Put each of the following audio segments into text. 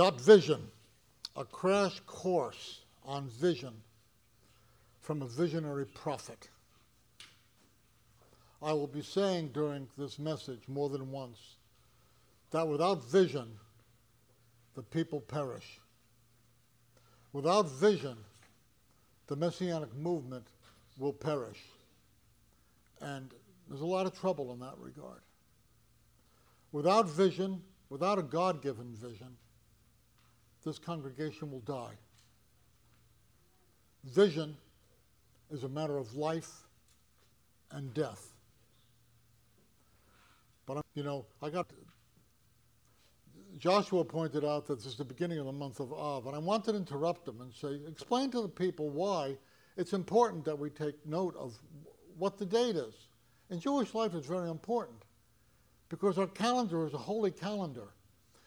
Got Vision, a crash course on vision from a visionary prophet. I will be saying during this message more than once that without vision, the people perish. Without vision, the messianic movement will perish. And there's a lot of trouble in that regard. Without vision, without a God given vision, this congregation will die. Vision is a matter of life and death. But, you know, I got. Joshua pointed out that this is the beginning of the month of Av, and I wanted to interrupt him and say, explain to the people why it's important that we take note of what the date is. In Jewish life, it's very important because our calendar is a holy calendar.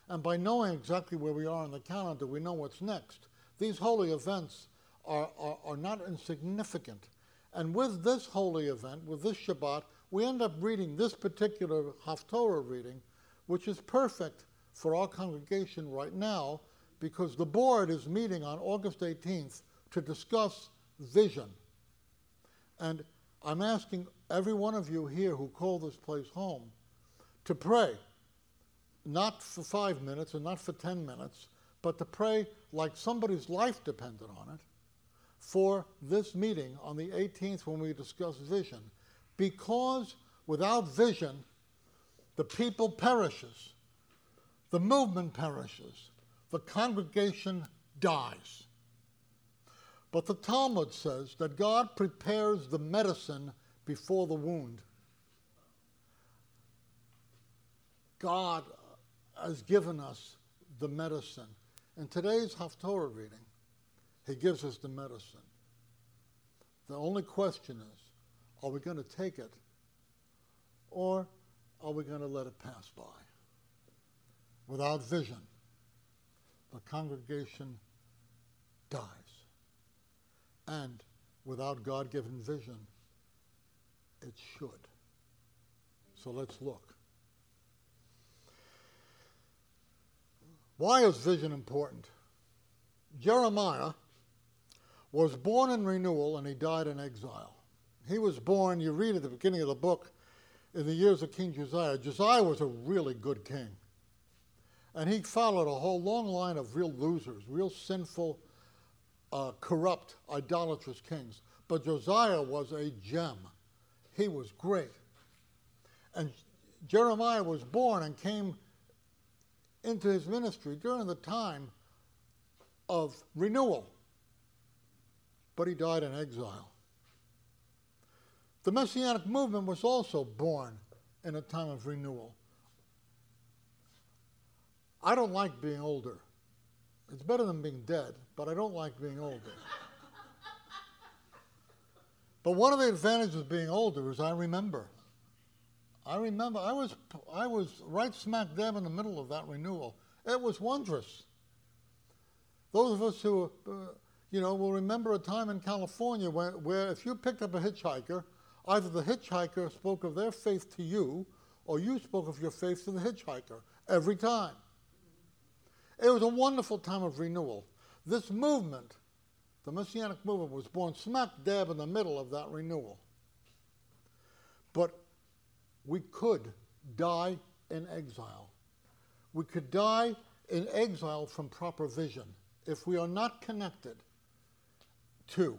And by knowing exactly where we are on the calendar, we know what's next. These holy events are, are, are not insignificant. And with this holy event, with this Shabbat, we end up reading this particular Haftorah reading, which is perfect for our congregation right now because the board is meeting on August 18th to discuss vision. And I'm asking every one of you here who call this place home to pray, not for five minutes and not for 10 minutes, but to pray like somebody's life depended on it for this meeting on the 18th when we discuss vision. Because without vision, the people perishes, the movement perishes, the congregation dies. But the Talmud says that God prepares the medicine before the wound. God has given us the medicine. In today's Haftorah reading, He gives us the medicine. The only question is are we going to take it or are we going to let it pass by? Without vision, the congregation dies. And without God given vision, it should. So let's look. Why is vision important? Jeremiah was born in renewal and he died in exile. He was born, you read at the beginning of the book, in the years of King Josiah. Josiah was a really good king. And he followed a whole long line of real losers, real sinful, uh, corrupt, idolatrous kings. But Josiah was a gem. He was great. And Jeremiah was born and came into his ministry during the time of renewal. But he died in exile. The Messianic movement was also born in a time of renewal. I don't like being older. It's better than being dead, but I don't like being older. but one of the advantages of being older is I remember. I remember I was I was right smack dab in the middle of that renewal. It was wondrous. Those of us who, uh, you know, will remember a time in California where, where if you picked up a hitchhiker Either the hitchhiker spoke of their faith to you, or you spoke of your faith to the hitchhiker every time. It was a wonderful time of renewal. This movement, the Messianic movement, was born smack dab in the middle of that renewal. But we could die in exile. We could die in exile from proper vision if we are not connected to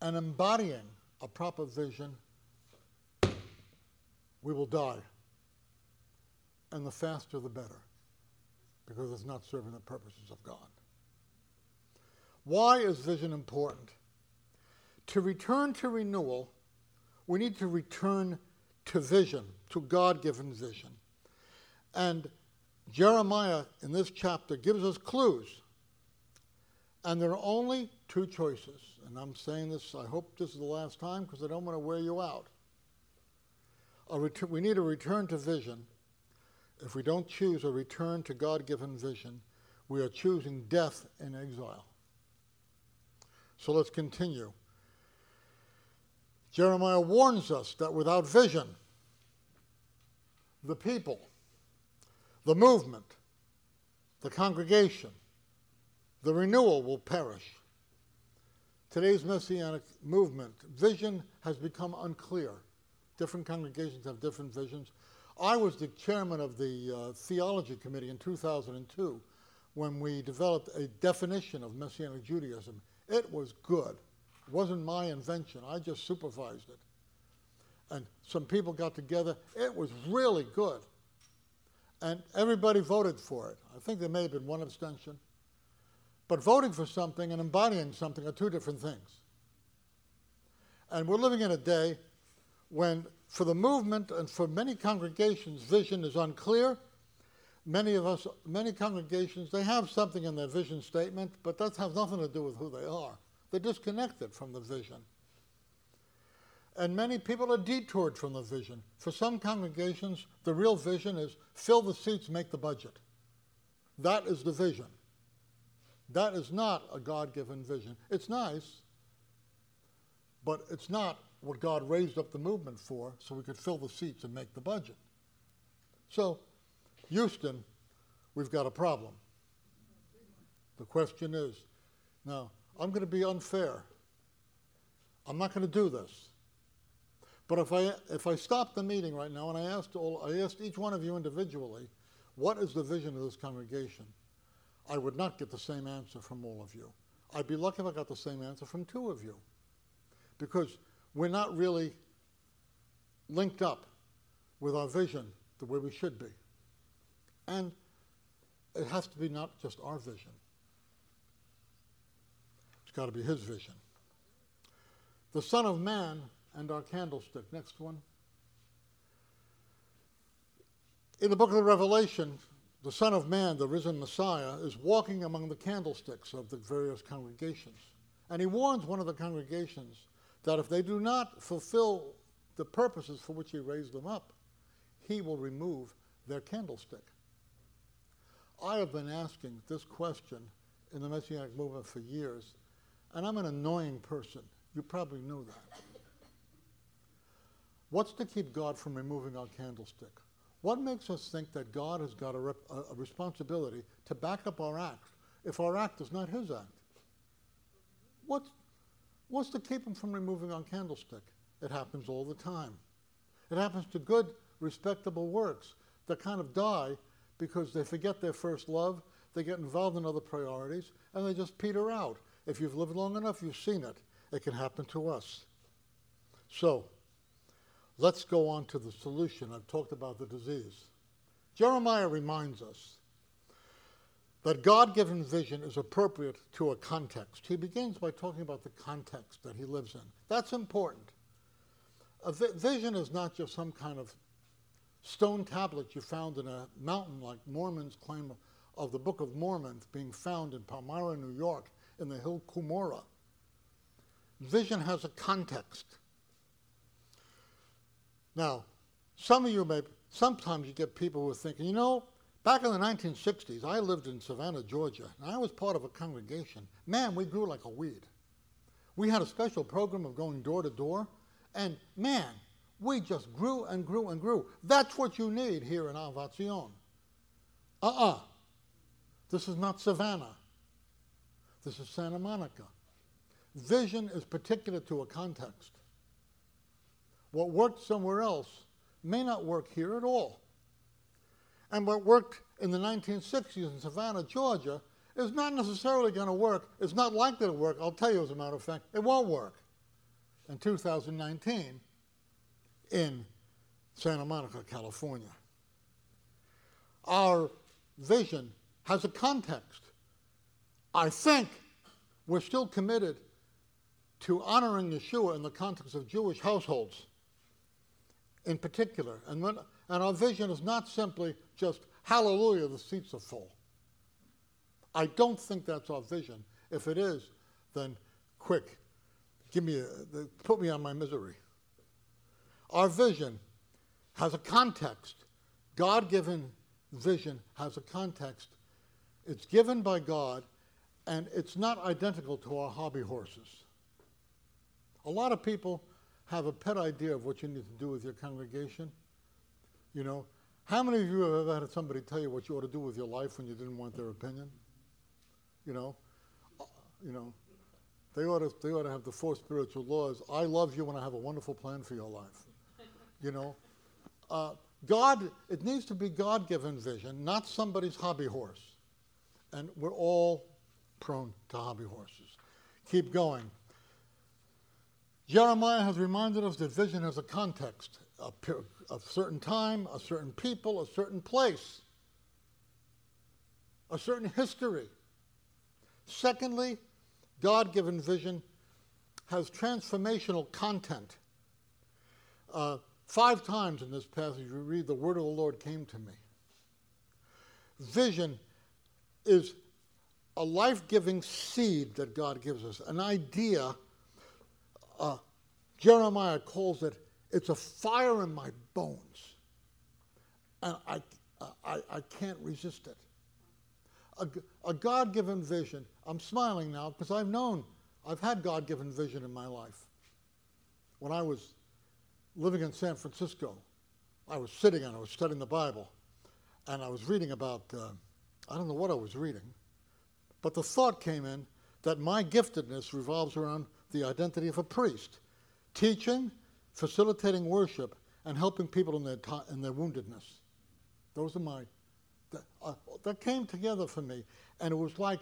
and embodying a proper vision, we will die. And the faster the better, because it's not serving the purposes of God. Why is vision important? To return to renewal, we need to return to vision, to God given vision. And Jeremiah in this chapter gives us clues. And there are only two choices and I'm saying this, I hope this is the last time because I don't want to wear you out. Ret- we need a return to vision. If we don't choose a return to God given vision, we are choosing death in exile. So let's continue. Jeremiah warns us that without vision, the people, the movement, the congregation, the renewal will perish. Today's Messianic movement vision has become unclear. Different congregations have different visions. I was the chairman of the uh, theology committee in 2002 when we developed a definition of Messianic Judaism. It was good. It wasn't my invention, I just supervised it. And some people got together. It was really good. And everybody voted for it. I think there may have been one abstention. But voting for something and embodying something are two different things. And we're living in a day when, for the movement and for many congregations, vision is unclear. Many of us, many congregations, they have something in their vision statement, but that has nothing to do with who they are. They're disconnected from the vision. And many people are detoured from the vision. For some congregations, the real vision is fill the seats, make the budget. That is the vision. That is not a God given vision. It's nice, but it's not what God raised up the movement for, so we could fill the seats and make the budget. So, Houston, we've got a problem. The question is now, I'm going to be unfair. I'm not going to do this. But if I, if I stop the meeting right now and I asked, all, I asked each one of you individually, what is the vision of this congregation? I would not get the same answer from all of you. I'd be lucky if I got the same answer from two of you. Because we're not really linked up with our vision the way we should be. And it has to be not just our vision, it's got to be his vision. The Son of Man and our candlestick. Next one. In the book of the Revelation, the Son of Man, the risen Messiah, is walking among the candlesticks of the various congregations. And he warns one of the congregations that if they do not fulfill the purposes for which he raised them up, he will remove their candlestick. I have been asking this question in the Messianic movement for years, and I'm an annoying person. You probably know that. What's to keep God from removing our candlestick? What makes us think that God has got a, rep- a, responsibility to back up our act if our act is not his act? What's, what's to keep him from removing our candlestick? It happens all the time. It happens to good, respectable works that kind of die because they forget their first love, they get involved in other priorities, and they just peter out. If you've lived long enough, you've seen it. It can happen to us. So, Let's go on to the solution. I've talked about the disease. Jeremiah reminds us that God given vision is appropriate to a context. He begins by talking about the context that he lives in. That's important. A vi- vision is not just some kind of stone tablet you found in a mountain like Mormons claim of the Book of Mormon being found in Palmyra, New York, in the hill Cumorah. Vision has a context. Now, some of you may, sometimes you get people who are thinking, you know, back in the 1960s, I lived in Savannah, Georgia, and I was part of a congregation. Man, we grew like a weed. We had a special program of going door to door, and man, we just grew and grew and grew. That's what you need here in Ahavat Zion. Uh-uh. This is not Savannah. This is Santa Monica. Vision is particular to a context. What worked somewhere else may not work here at all. And what worked in the 1960s in Savannah, Georgia, is not necessarily going to work. It's not likely to work. I'll tell you, as a matter of fact, it won't work in 2019 in Santa Monica, California. Our vision has a context. I think we're still committed to honoring Yeshua in the context of Jewish households in particular. And, when, and our vision is not simply just, hallelujah, the seats are full. I don't think that's our vision. If it is, then quick, give me a, put me on my misery. Our vision has a context. God given vision has a context. It's given by God, and it's not identical to our hobby horses. A lot of people have a pet idea of what you need to do with your congregation. You know, How many of you have ever had somebody tell you what you ought to do with your life when you didn't want their opinion? You know, uh, you know, they ought to they ought to have the four spiritual laws. I love you, and I have a wonderful plan for your life. You know, uh, God. It needs to be God-given vision, not somebody's hobby horse. And we're all prone to hobby horses. Keep going. Jeremiah has reminded us that vision has a context, a, a certain time, a certain people, a certain place, a certain history. Secondly, God given vision has transformational content. Uh, five times in this passage, we read, The word of the Lord came to me. Vision is a life giving seed that God gives us, an idea. Uh, Jeremiah calls it, it's a fire in my bones. And I, I, I can't resist it. A, a God given vision, I'm smiling now because I've known, I've had God given vision in my life. When I was living in San Francisco, I was sitting and I was studying the Bible, and I was reading about, uh, I don't know what I was reading, but the thought came in that my giftedness revolves around the identity of a priest, teaching, facilitating worship, and helping people in their, in their woundedness. Those are my, that, uh, that came together for me, and it was like,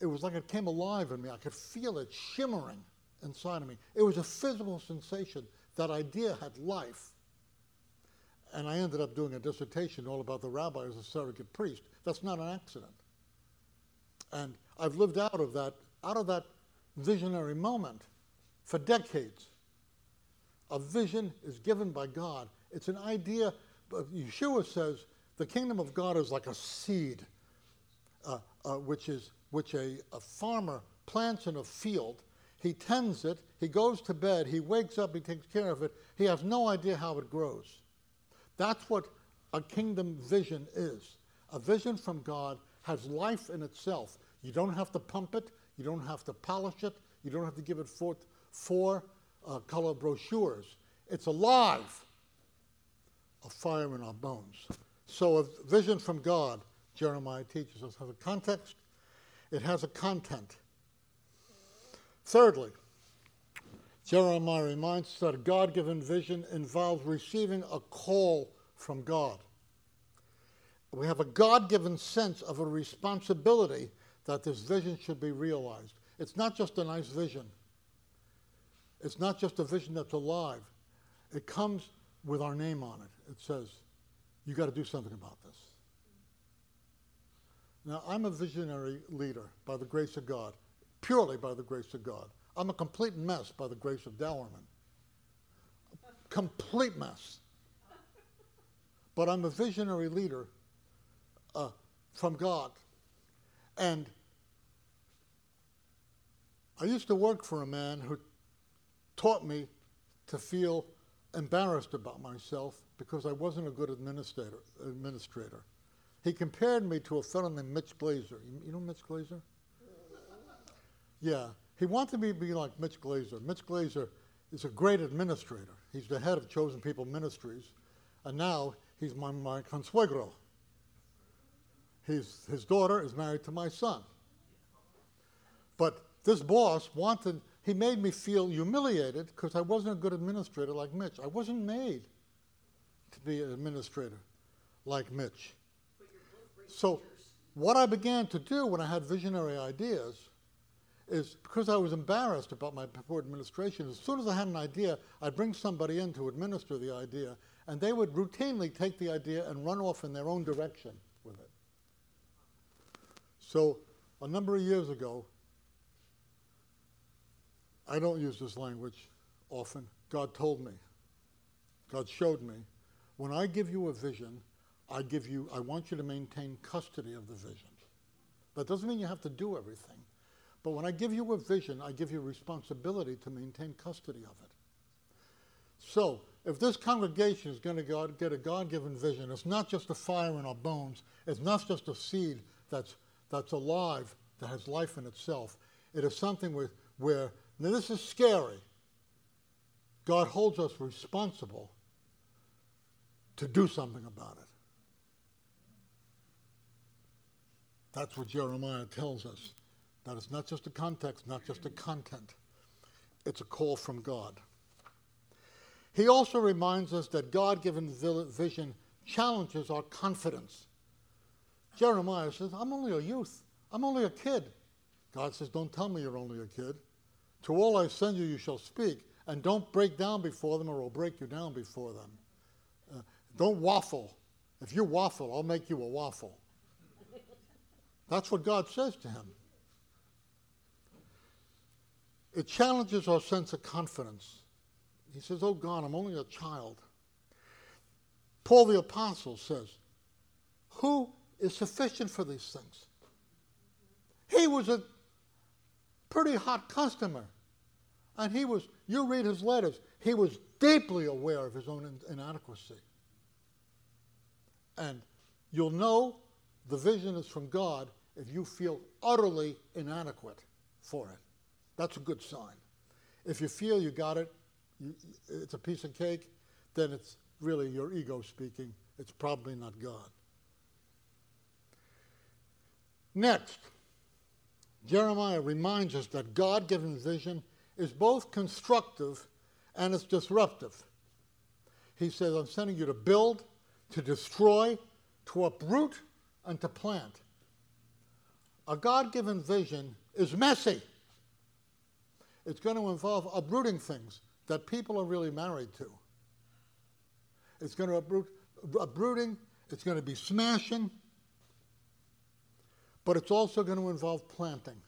it was like it came alive in me. I could feel it shimmering inside of me. It was a physical sensation. That idea had life. And I ended up doing a dissertation all about the rabbi as a surrogate priest. That's not an accident. And I've lived out of that, out of that visionary moment for decades. A vision is given by God. It's an idea. Yeshua says the kingdom of God is like a seed, uh, uh, which is which a, a farmer plants in a field. He tends it. He goes to bed. He wakes up. He takes care of it. He has no idea how it grows. That's what a kingdom vision is. A vision from God has life in itself. You don't have to pump it, you don't have to polish it, you don't have to give it four, four uh, color brochures. It's alive, a fire in our bones. So, a vision from God, Jeremiah teaches us, has a context, it has a content. Thirdly, Jeremiah reminds us that a God given vision involves receiving a call from God we have a God given sense of a responsibility that this vision should be realized. It's not just a nice vision, it's not just a vision that's alive. It comes with our name on it. It says, you got to do something about this. Now, I'm a visionary leader by the grace of God, purely by the grace of God. I'm a complete mess by the grace of Dauermann. Complete mess. But I'm a visionary leader uh, from God. And I used to work for a man who taught me to feel embarrassed about myself because I wasn't a good administrator. administrator. He compared me to a fellow named Mitch Glaser. You, you know Mitch Glaser? Yeah. He wanted me to be like Mitch Glaser. Mitch Glaser is a great administrator. He's the head of Chosen People Ministries. And now he's my, my consuegro his, his daughter is married to my son. But this boss wanted, he made me feel humiliated because I wasn't a good administrator like Mitch. I wasn't made to be an administrator like Mitch. So, what I began to do when I had visionary ideas is because I was embarrassed about my poor administration, as soon as I had an idea, I'd bring somebody in to administer the idea, and they would routinely take the idea and run off in their own direction. So a number of years ago, I don't use this language often. God told me, God showed me, when I give you a vision, I give you, I want you to maintain custody of the vision. That doesn't mean you have to do everything. But when I give you a vision, I give you responsibility to maintain custody of it. So, if this congregation is going to get a God given vision, it's not just a fire in our bones, it's not just a seed that's that's alive, that has life in itself. It is something with, where, now this is scary. God holds us responsible to do something about it. That's what Jeremiah tells us. That it's not just a context, not just a content. It's a call from God. He also reminds us that God given vision challenges our confidence Jeremiah says, I'm only a youth. I'm only a kid. God says, Don't tell me you're only a kid. To all I send you, you shall speak. And don't break down before them, or I'll break you down before them. Uh, don't waffle. If you waffle, I'll make you a waffle. That's what God says to him. It challenges our sense of confidence. He says, Oh God, I'm only a child. Paul the Apostle says, Who is sufficient for these things? He was a pretty hot customer. And he was, you read his letters, he was deeply aware of his own inadequacy. And you'll know the vision is from God if you feel utterly inadequate for it. That's a good sign. If you feel you got it, you, it's a piece of cake, then it's really your ego speaking. It's probably not God. Next, Jeremiah reminds us that God given vision is both constructive and it's disruptive. He says, I'm sending you to build, to destroy, to uproot, and to plant. A God given vision is messy. It's going to involve uprooting things that people are really married to. It's going to uproot, uprooting, it's going to be smashing, but it's also going to involve planting.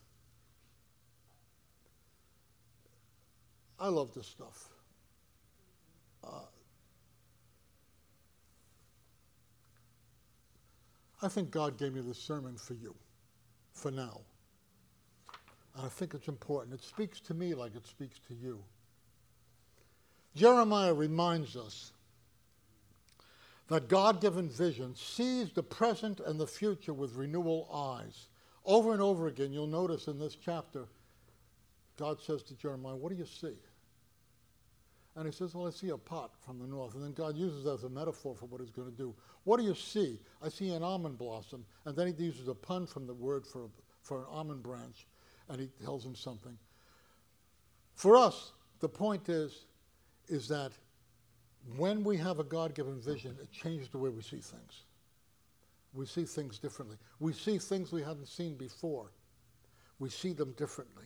I love this stuff. Uh, I think God gave me this sermon for you, for now. And I think it's important. It speaks to me like it speaks to you. Jeremiah reminds us that God given vision sees the present and the future with renewal eyes. Over and over again, you'll notice in this chapter, God says to Jeremiah, What do you see? And he says, Well, I see a pot from the north. And then God uses that as a metaphor for what he's going to do. What do you see? I see an almond blossom. And then he uses a pun from the word for, for an almond branch and he tells him something. For us, the point is, is that when we have a God given vision, it changes the way we see things. We see things differently. We see things we haven't seen before. We see them differently.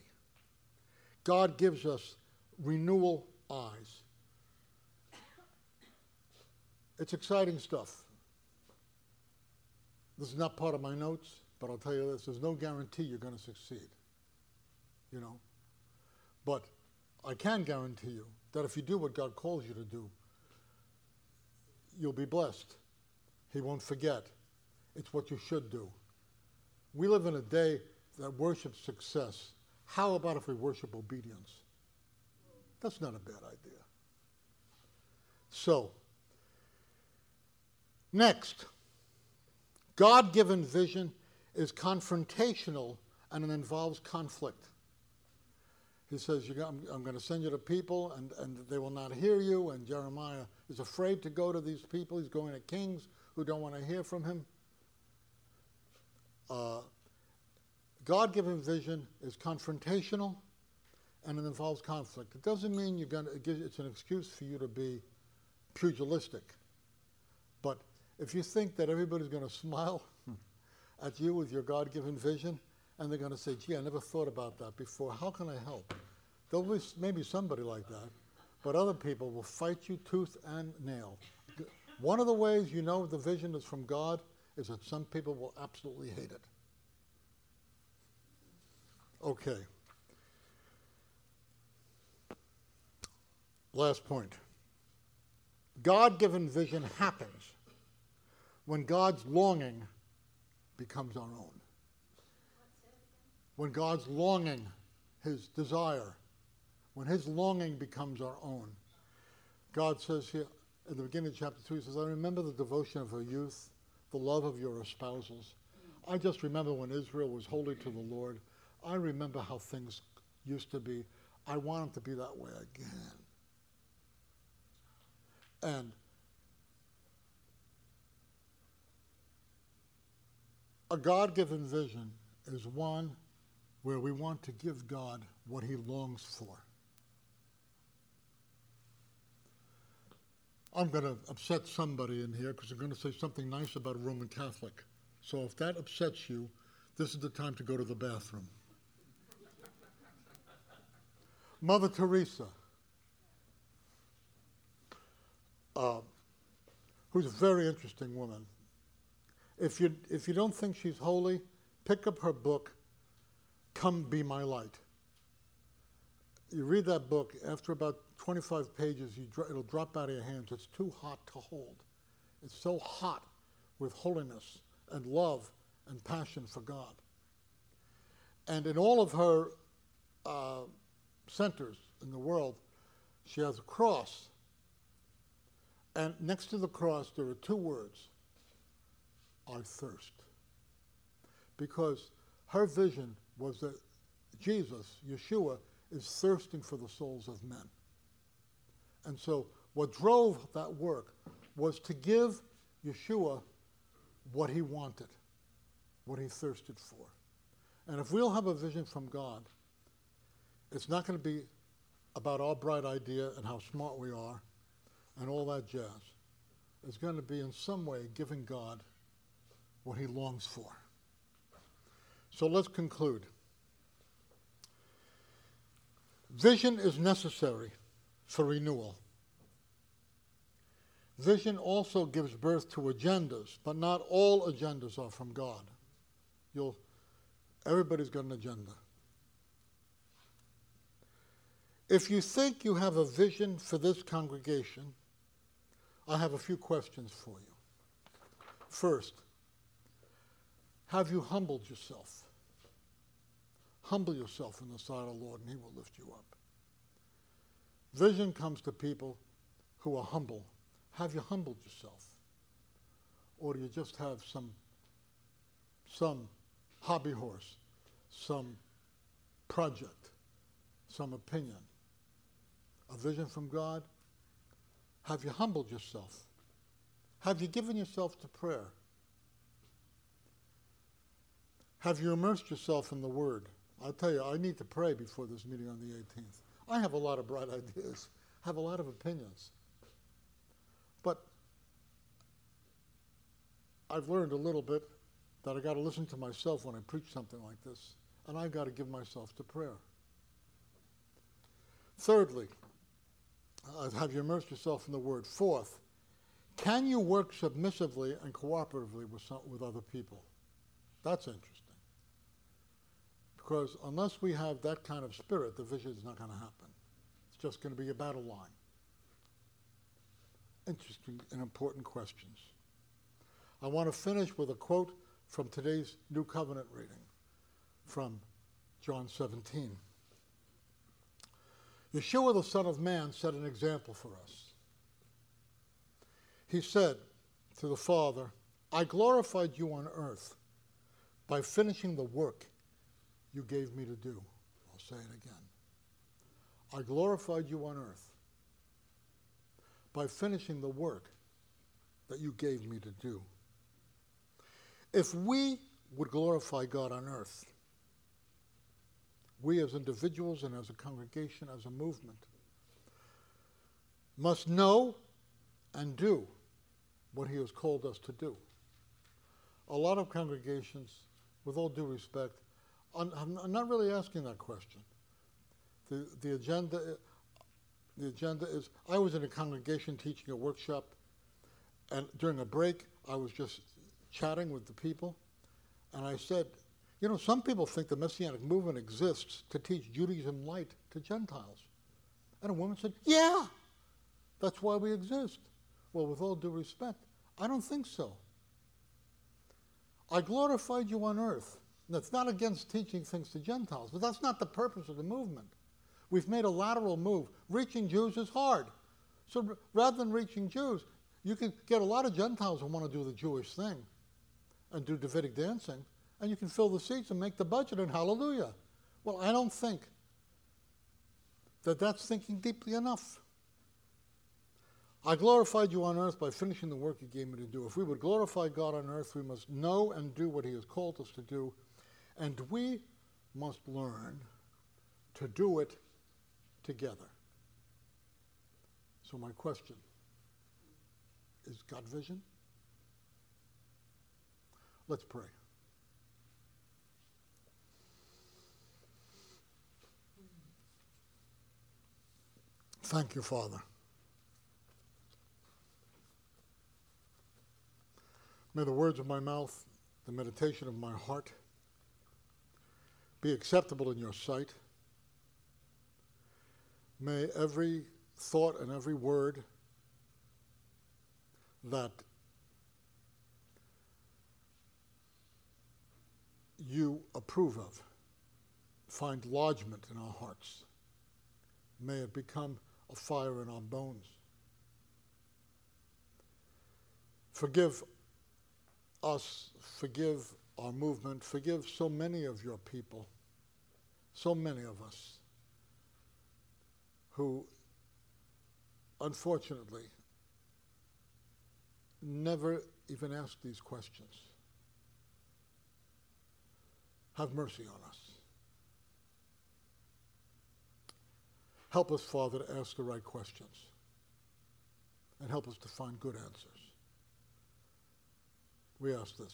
God gives us renewal eyes. It's exciting stuff. This is not part of my notes, but I'll tell you this there's no guarantee you're going to succeed you know. But I can guarantee you that if you do what God calls you to do, you'll be blessed. He won't forget. It's what you should do. We live in a day that worships success. How about if we worship obedience? That's not a bad idea. So, next, God given vision is confrontational and it involves conflict. He says, I'm, I'm going to send you to people, and, and they will not hear you. And Jeremiah is afraid to go to these people. He's going to kings who don't want to hear from him. Uh, God given vision is confrontational and it involves conflict. It doesn't mean you're going to, it's an excuse for you to be pugilistic. But if you think that everybody's going to smile at you with your God given vision, and they're going to say, gee, I never thought about that before. How can I help? There'll be maybe somebody like that, but other people will fight you tooth and nail. One of the ways you know the vision is from God is that some people will absolutely hate it. Okay. Last point. God given vision happens when God's longing becomes our own when God's longing, his desire, when his longing becomes our own. God says here at the beginning of chapter 2, he says, I remember the devotion of your youth, the love of your espousals. I just remember when Israel was holy to the Lord. I remember how things used to be. I want them to be that way again. And A God given vision is one where we want to give God what he longs for. I'm going to upset somebody in here because I'm going to say something nice about a Roman Catholic. So if that upsets you, this is the time to go to the bathroom. Mother Teresa, uh, who's a very interesting woman. If you, if you don't think she's holy, pick up her book, Come Be My Light. You read that book, after about 25 pages, dr- it'll drop out of your hands. It's too hot to hold. It's so hot with holiness and love and passion for God. And in all of her uh, centers in the world, she has a cross. And next to the cross, there are two words I thirst. Because her vision was that Jesus, Yeshua, is thirsting for the souls of men. And so, what drove that work was to give Yeshua what he wanted, what he thirsted for. And if we'll have a vision from God, it's not going to be about our bright idea and how smart we are and all that jazz. It's going to be in some way giving God what he longs for. So let's conclude. Vision is necessary for renewal. Vision also gives birth to agendas, but not all agendas are from God. You'll, everybody's got an agenda. If you think you have a vision for this congregation, I have a few questions for you. First, have you humbled yourself? Humble yourself in the sight of the Lord, and He will lift you up. Vision comes to people who are humble. Have you humbled yourself? Or do you just have some, some hobby horse, some project, some opinion? A vision from God? Have you humbled yourself? Have you given yourself to prayer? Have you immersed yourself in the Word? I'll tell you, I need to pray before this meeting on the 18th. I have a lot of bright ideas, have a lot of opinions. But I've learned a little bit that I got to listen to myself when I preach something like this, and I've got to give myself to prayer. Thirdly, uh, have you immersed yourself in the Word? Fourth, can you work submissively and cooperatively with, some, with other people? That's interesting. Because unless we have that kind of spirit, the vision is not going to happen. It's just going to be a battle line. Interesting and important questions. I want to finish with a quote from today's New Covenant reading from John 17. Yeshua, the Son of Man, set an example for us. He said to the Father, I glorified you on earth by finishing the work you gave me to do. I'll say it again. I glorified you on earth by finishing the work that you gave me to do. If we would glorify God on earth, we as individuals and as a congregation, as a movement, must know and do what He has called us to do. A lot of congregations, with all due respect, I'm, I'm not really asking that question. The, the agenda, the agenda is, I was in a congregation teaching a workshop, and during a break, I was just chatting with the people, and I said, you know, some people think the Messianic movement exists to teach Judaism light to Gentiles. And a woman said, yeah, that's why we exist. Well, with all due respect, I don't think so. I glorified you on earth that's not against teaching things to Gentiles, but that's not the purpose of the movement. We've made a lateral move. Reaching Jews is hard. So rather than reaching Jews, you can get a lot of Gentiles who want to do the Jewish thing and do Davidic dancing, and you can fill the seats and make the budget, and hallelujah. Well, I don't think that that's thinking deeply enough. I glorified you on earth by finishing the work you gave me to do. If we would glorify God on earth, we must know and do what he has called us to do, and we must learn to do it together. So, my question is God vision? Let's pray. Thank you, Father. May the words of my mouth, the meditation of my heart, be acceptable in your sight. May every thought and every word that you approve of find lodgment in our hearts. May it become a fire in our bones. Forgive us, forgive our movement, forgive so many of your people, so many of us who unfortunately never even ask these questions. Have mercy on us. Help us, Father, to ask the right questions. And help us to find good answers. We ask this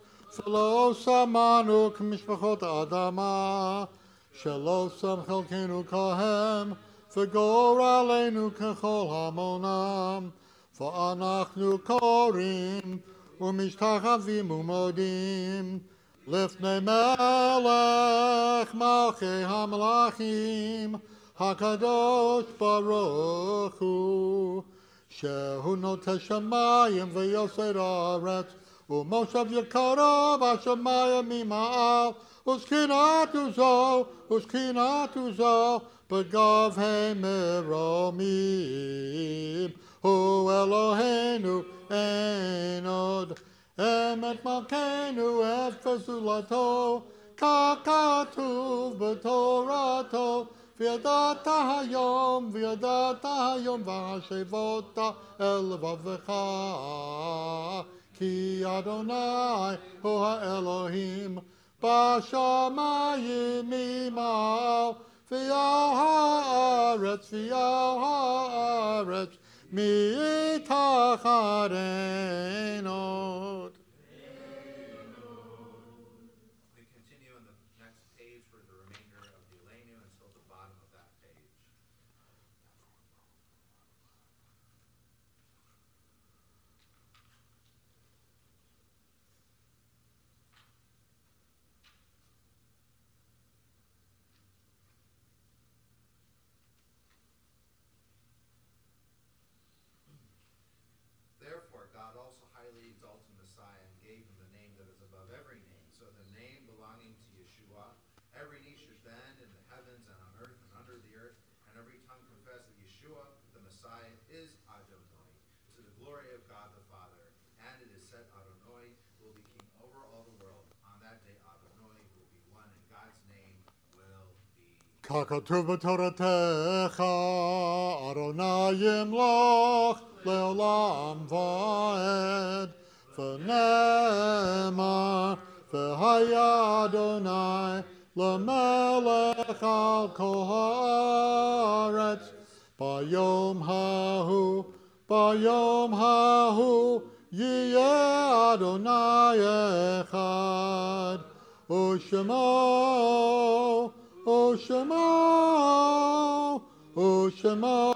ולא שמענו כמשפחות האדמה, שלא שם חלקנו כהם, וגורלנו ככל המונם, ואנחנו קוראים ומשתחווים ומודים. לפני מלך מלכי המלכים, הקדוש ברוך הוא, שהוא נוטה שמיים ויוסד הארץ, ומושב יקרו בשמיים ממעל, וזקינתו זו, וזקינתו זו, בגבי מרומים. הוא אלוהינו אין עוד. אמת מלכנו אפס זולתו, כך כתוב בתורתו, וידעת היום, וידעת היום, והשבות אל לבבך. Ki Adonai Hu Elohim Bashamayim Imal V'yal ha'aretz V'yal ha'aretz Mi'itach said, Adonai will be king over all the world. On that day, Adonai will be one, and God's name will be. Kakatuv b'toratecha, Adonai yimloch leolam va'ed, v'nemar v'haya Adonai la'melech al koharet, bayom ha'hu, bayom ha'hu, Yeh Adonai Echad, O Shema, O Shema, O Shema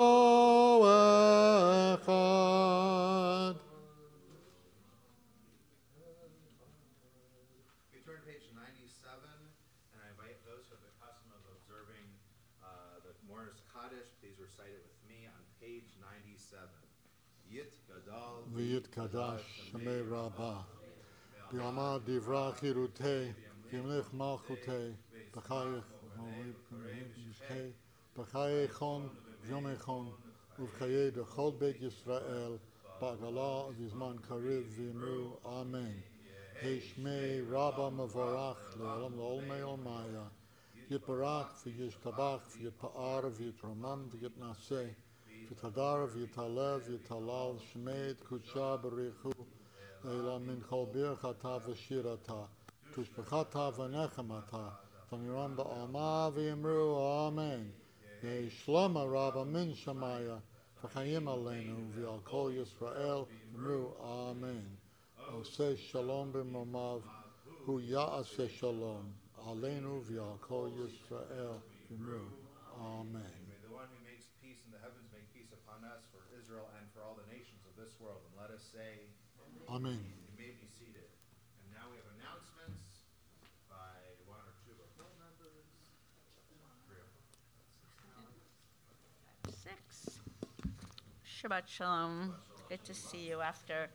Echad. ויתקדש שמי רבה. ביומא דברה חירותי, וימלך מלכותי, בחייך ומלכי, בחיי חון ויומי חון, ובחיי דכל בית ישראל, בעגלה ובזמן קריב ויאמרו אמן. השמי רבה מבורך לעולם לעולמי עולמיה. יתברך וישתבח ויתפאר ויתרומם ויתנשא. ויתהדר ויתעלה ויתהלל שמי קודשה בריחו אלא מן כל ברכתה ושירתה תשבחתה ונחמתה ונרם בעלמה ויאמרו אמן יהי שלמה רבה מן שמיה וחיים עלינו ועל כל ישראל אמרו אמן עושה שלום במרומיו הוא יעשה שלום עלינו ועל כל ישראל אמרו אמן Say, Amen. You may be seated. And now we have announcements by one or two of our board members. Three of them. Six. Shabbat Shalom. Good to see you after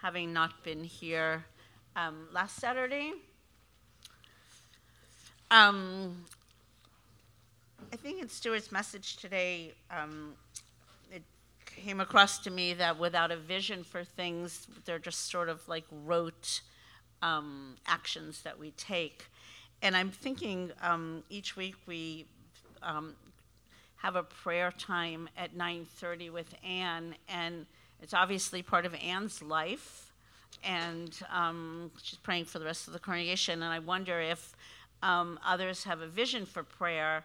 having not been here um, last Saturday. Um, I think in Stuart's message today, um, it came across to me that without a vision for things, they're just sort of like rote um, actions that we take. And I'm thinking um, each week we um, have a prayer time at 9:30 with Anne, and it's obviously part of Anne's life, and um, she's praying for the rest of the congregation. And I wonder if um, others have a vision for prayer,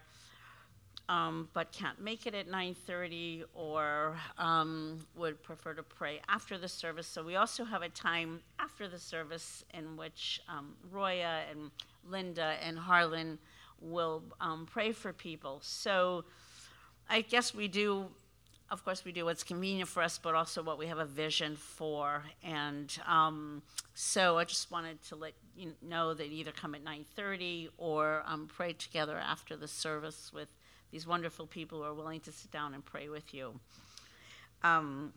um, but can't make it at 9:30, or um, would prefer to pray after the service. So we also have a time after the service in which um, Roya and Linda and Harlan will um, pray for people. So. I guess we do, of course, we do what's convenient for us, but also what we have a vision for. And um, so I just wanted to let you know that either come at 9:30 or um, pray together after the service with these wonderful people who are willing to sit down and pray with you. Um,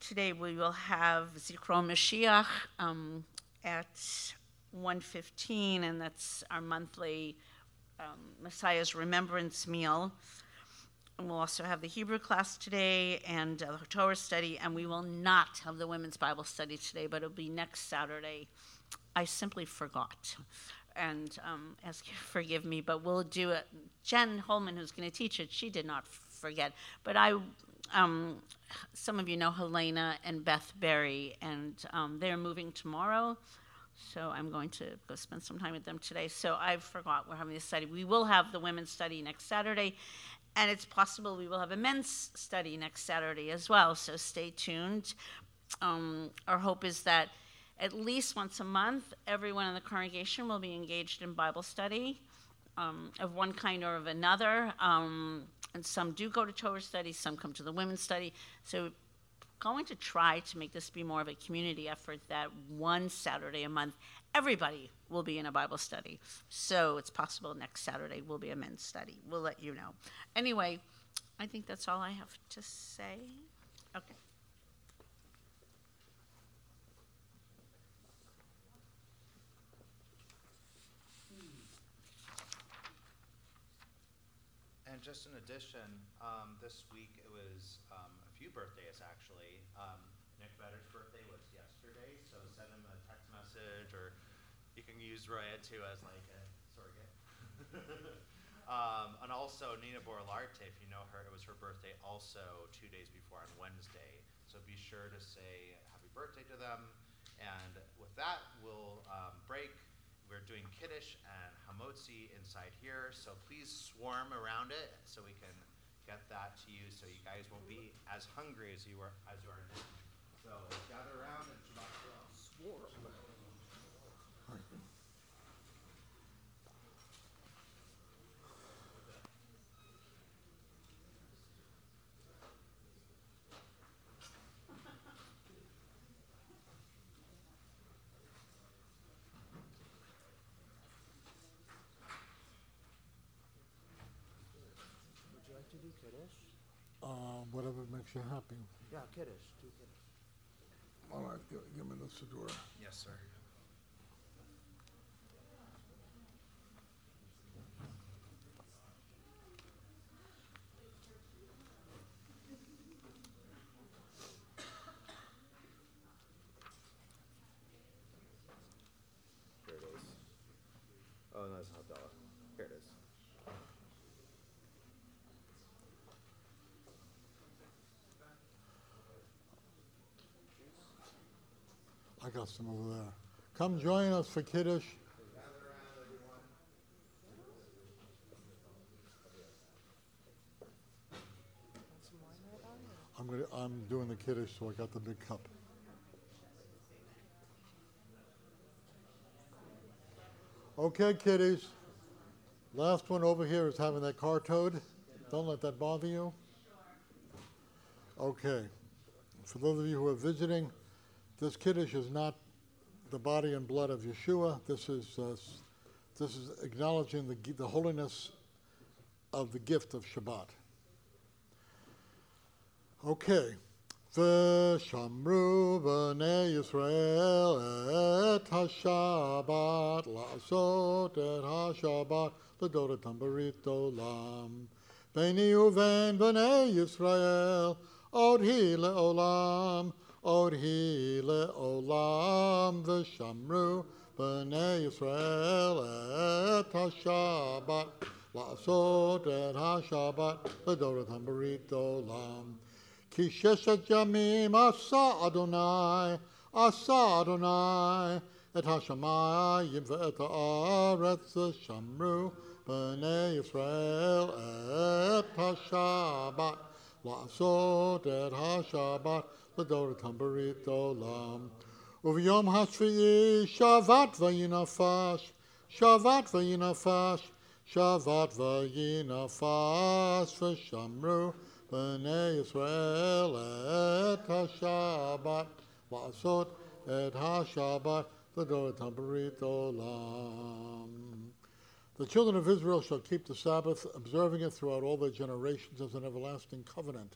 today we will have Zikron Mashiach um, at 1:15, and that's our monthly um, Messiah's Remembrance meal. And we'll also have the Hebrew class today and uh, the Torah study, and we will not have the women's Bible study today, but it'll be next Saturday. I simply forgot. And um, ask you to forgive me, but we'll do it. Jen Holman, who's going to teach it, she did not forget. But I, um, some of you know Helena and Beth Berry, and um, they're moving tomorrow. So I'm going to go spend some time with them today. So I forgot we're having this study. We will have the women's study next Saturday, and it's possible we will have a men's study next Saturday as well. So stay tuned. Um, our hope is that at least once a month, everyone in the congregation will be engaged in Bible study um, of one kind or of another. Um, and some do go to Torah study, some come to the women's study. So going to try to make this be more of a community effort that one Saturday a month, everybody will be in a Bible study. So it's possible next Saturday will be a men's study. We'll let you know. Anyway, I think that's all I have to say. Okay. And just in addition, um, this week it was um, a few birthdays actually. Um, Nick Vedder's birthday was yesterday, so send him a text message, or you can use Roya too as like a surrogate. um, and also Nina Borolarte, if you know her, it was her birthday also two days before on Wednesday. So be sure to say happy birthday to them. And with that, we'll um, break. We're doing kiddush and hamotzi inside here, so please swarm around it so we can get that to you, so you guys won't be as hungry as you are, as you are now. So gather around and Shabbat Shalom. Would you like to do Kiddush? Uh, whatever makes you happy. Yeah, Kiddush, two Kiddush. All right, give, give me the Siddur. Yes, sir. Here it is. Oh, no, it's Havdalah. Here it is. Over there. Come join us for Kiddush. I'm gonna, I'm doing the Kiddush, so I got the big cup. Okay, kiddies. Last one over here is having that car towed. Don't let that bother you. Okay. For those of you who are visiting, this Kiddush is not the body and blood of Yeshua. This is, uh, this is acknowledging the, the holiness of the gift of Shabbat. Okay. the V'shamru b'nei Yisrael et haShabbat la'asot et ha-Shabbat, l'dor tambarit olam. B'nei uven b'nei Yisrael, od hi le'olam, עוד היא לעולם, ושמרו בני ישראל את השבת, לעשות את השבת לדורתם ברית עולם. כי ששת ימים עשה אדוני, עשה אדוני, את השמיים ואת הארץ שמרו בני ישראל את השבת, לעשות את השבת לדורתם ברית עולם. וביום השביעי שבת ויהי נפש, שבת ויהי נפש, שבת ויהי נפש, ושמרו בני ישראל את השבת, לעשות את השבת לדורתם ברית עולם. The children of Israel shall keep the Sabbath, observing it throughout all their generations as an everlasting covenant.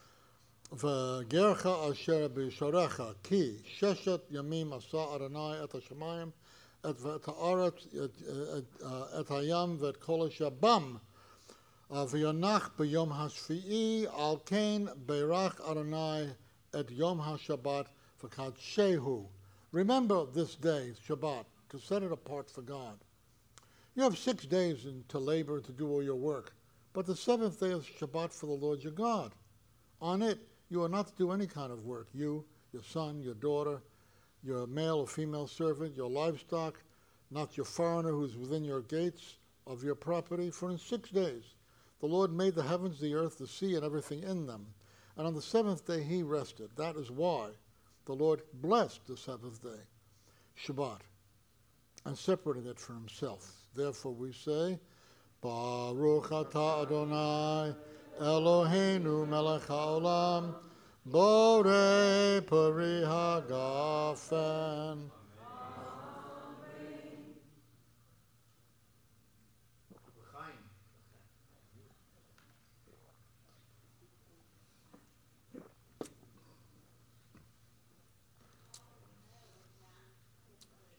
וגרך אשר בישורך, כי ששת ימים עשה אדוני את השמיים, את, ואת הארץ, את, את, את הים ואת כל אשר בם. וינח ביום השביעי, על כן ברך אדוני את יום השבת וקדשהו. Remember this day, Shabbat, to set it apart for God. You have six days in, to labor to do all your work, but the seventh day is Shabbat for the Lord your God. On it, you are not to do any kind of work. You, your son, your daughter, your male or female servant, your livestock, not your foreigner who's within your gates of your property, for in six days the Lord made the heavens, the earth, the sea, and everything in them. And on the seventh day he rested. That is why the Lord blessed the seventh day, Shabbat, and separated it for himself. Therefore we say, Baruch atah Adonai, Eloheinu melech haolam, Borei peri hagafen.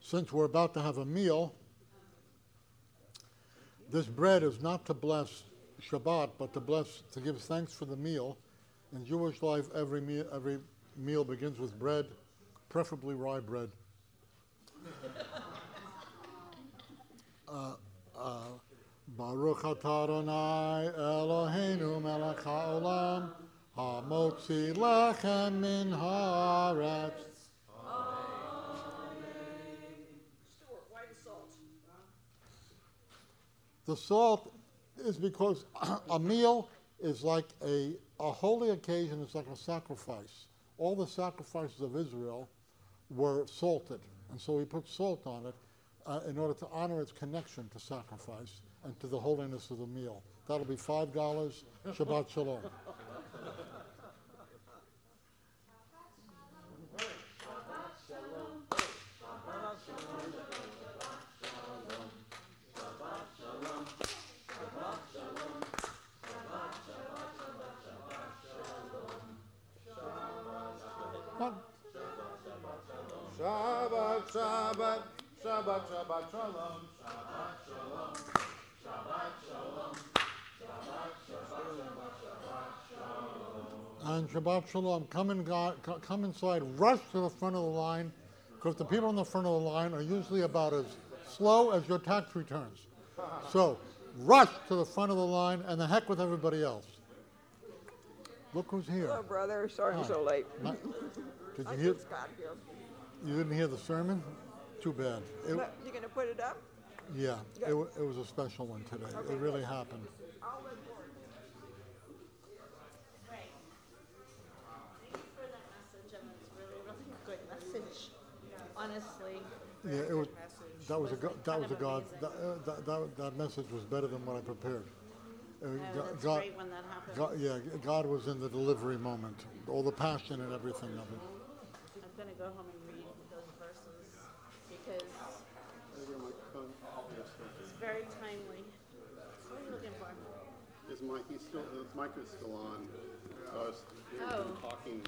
Since we're about to have a meal, this bread is not to bless Shabbat, but to bless, to give thanks for the meal. In Jewish life, every meal, every meal begins with bread, preferably rye bread. Uh, uh, Baruch atah Adonai Eloheinu melech haolam hamotzi lechem min haaretz the salt? Is because a meal is like a, a holy occasion, it's like a sacrifice. all the sacrifices of Israel were salted. And so he put salt on it uh, in order to honor its connection to sacrifice and to the holiness of the meal. That'll be $5. Shabbat Shalom. What? Shabbat, Shabbat, Shabbat, Shalom, Shabbat, Shalom. Shabbat Shalom, Shabbat Shabbat Shabbat Shalom. And Shabbat Shalom, come, in God, come inside, rush to the front of the line, because the people in the front of the line are usually about as slow as your tax returns. So, rush to the front of the line, and the heck with everybody else. Look who's here. Hello, brother. Sorry I'm so late. Not- Did I you hear? Just got here. You didn't hear the sermon? Too bad. It, Look, You gonna put it up? yeah, it, it was a special one today. It really happened. I'll record. Right. Thank you for that message, and it's really, really good message, honestly. Yeah, it was. That was a go- that was a God. That, uh, that, that, that message was better than what I prepared. Uh, Oh, Go- that's God- great when that happens. God, yeah, God was in the delivery moment, all the passion and everything of it. I'm gonna go home and read those verses because it's very timely. What are you looking for? Is Mike, he's still, uh, his mic is still on. So I was Oh. talking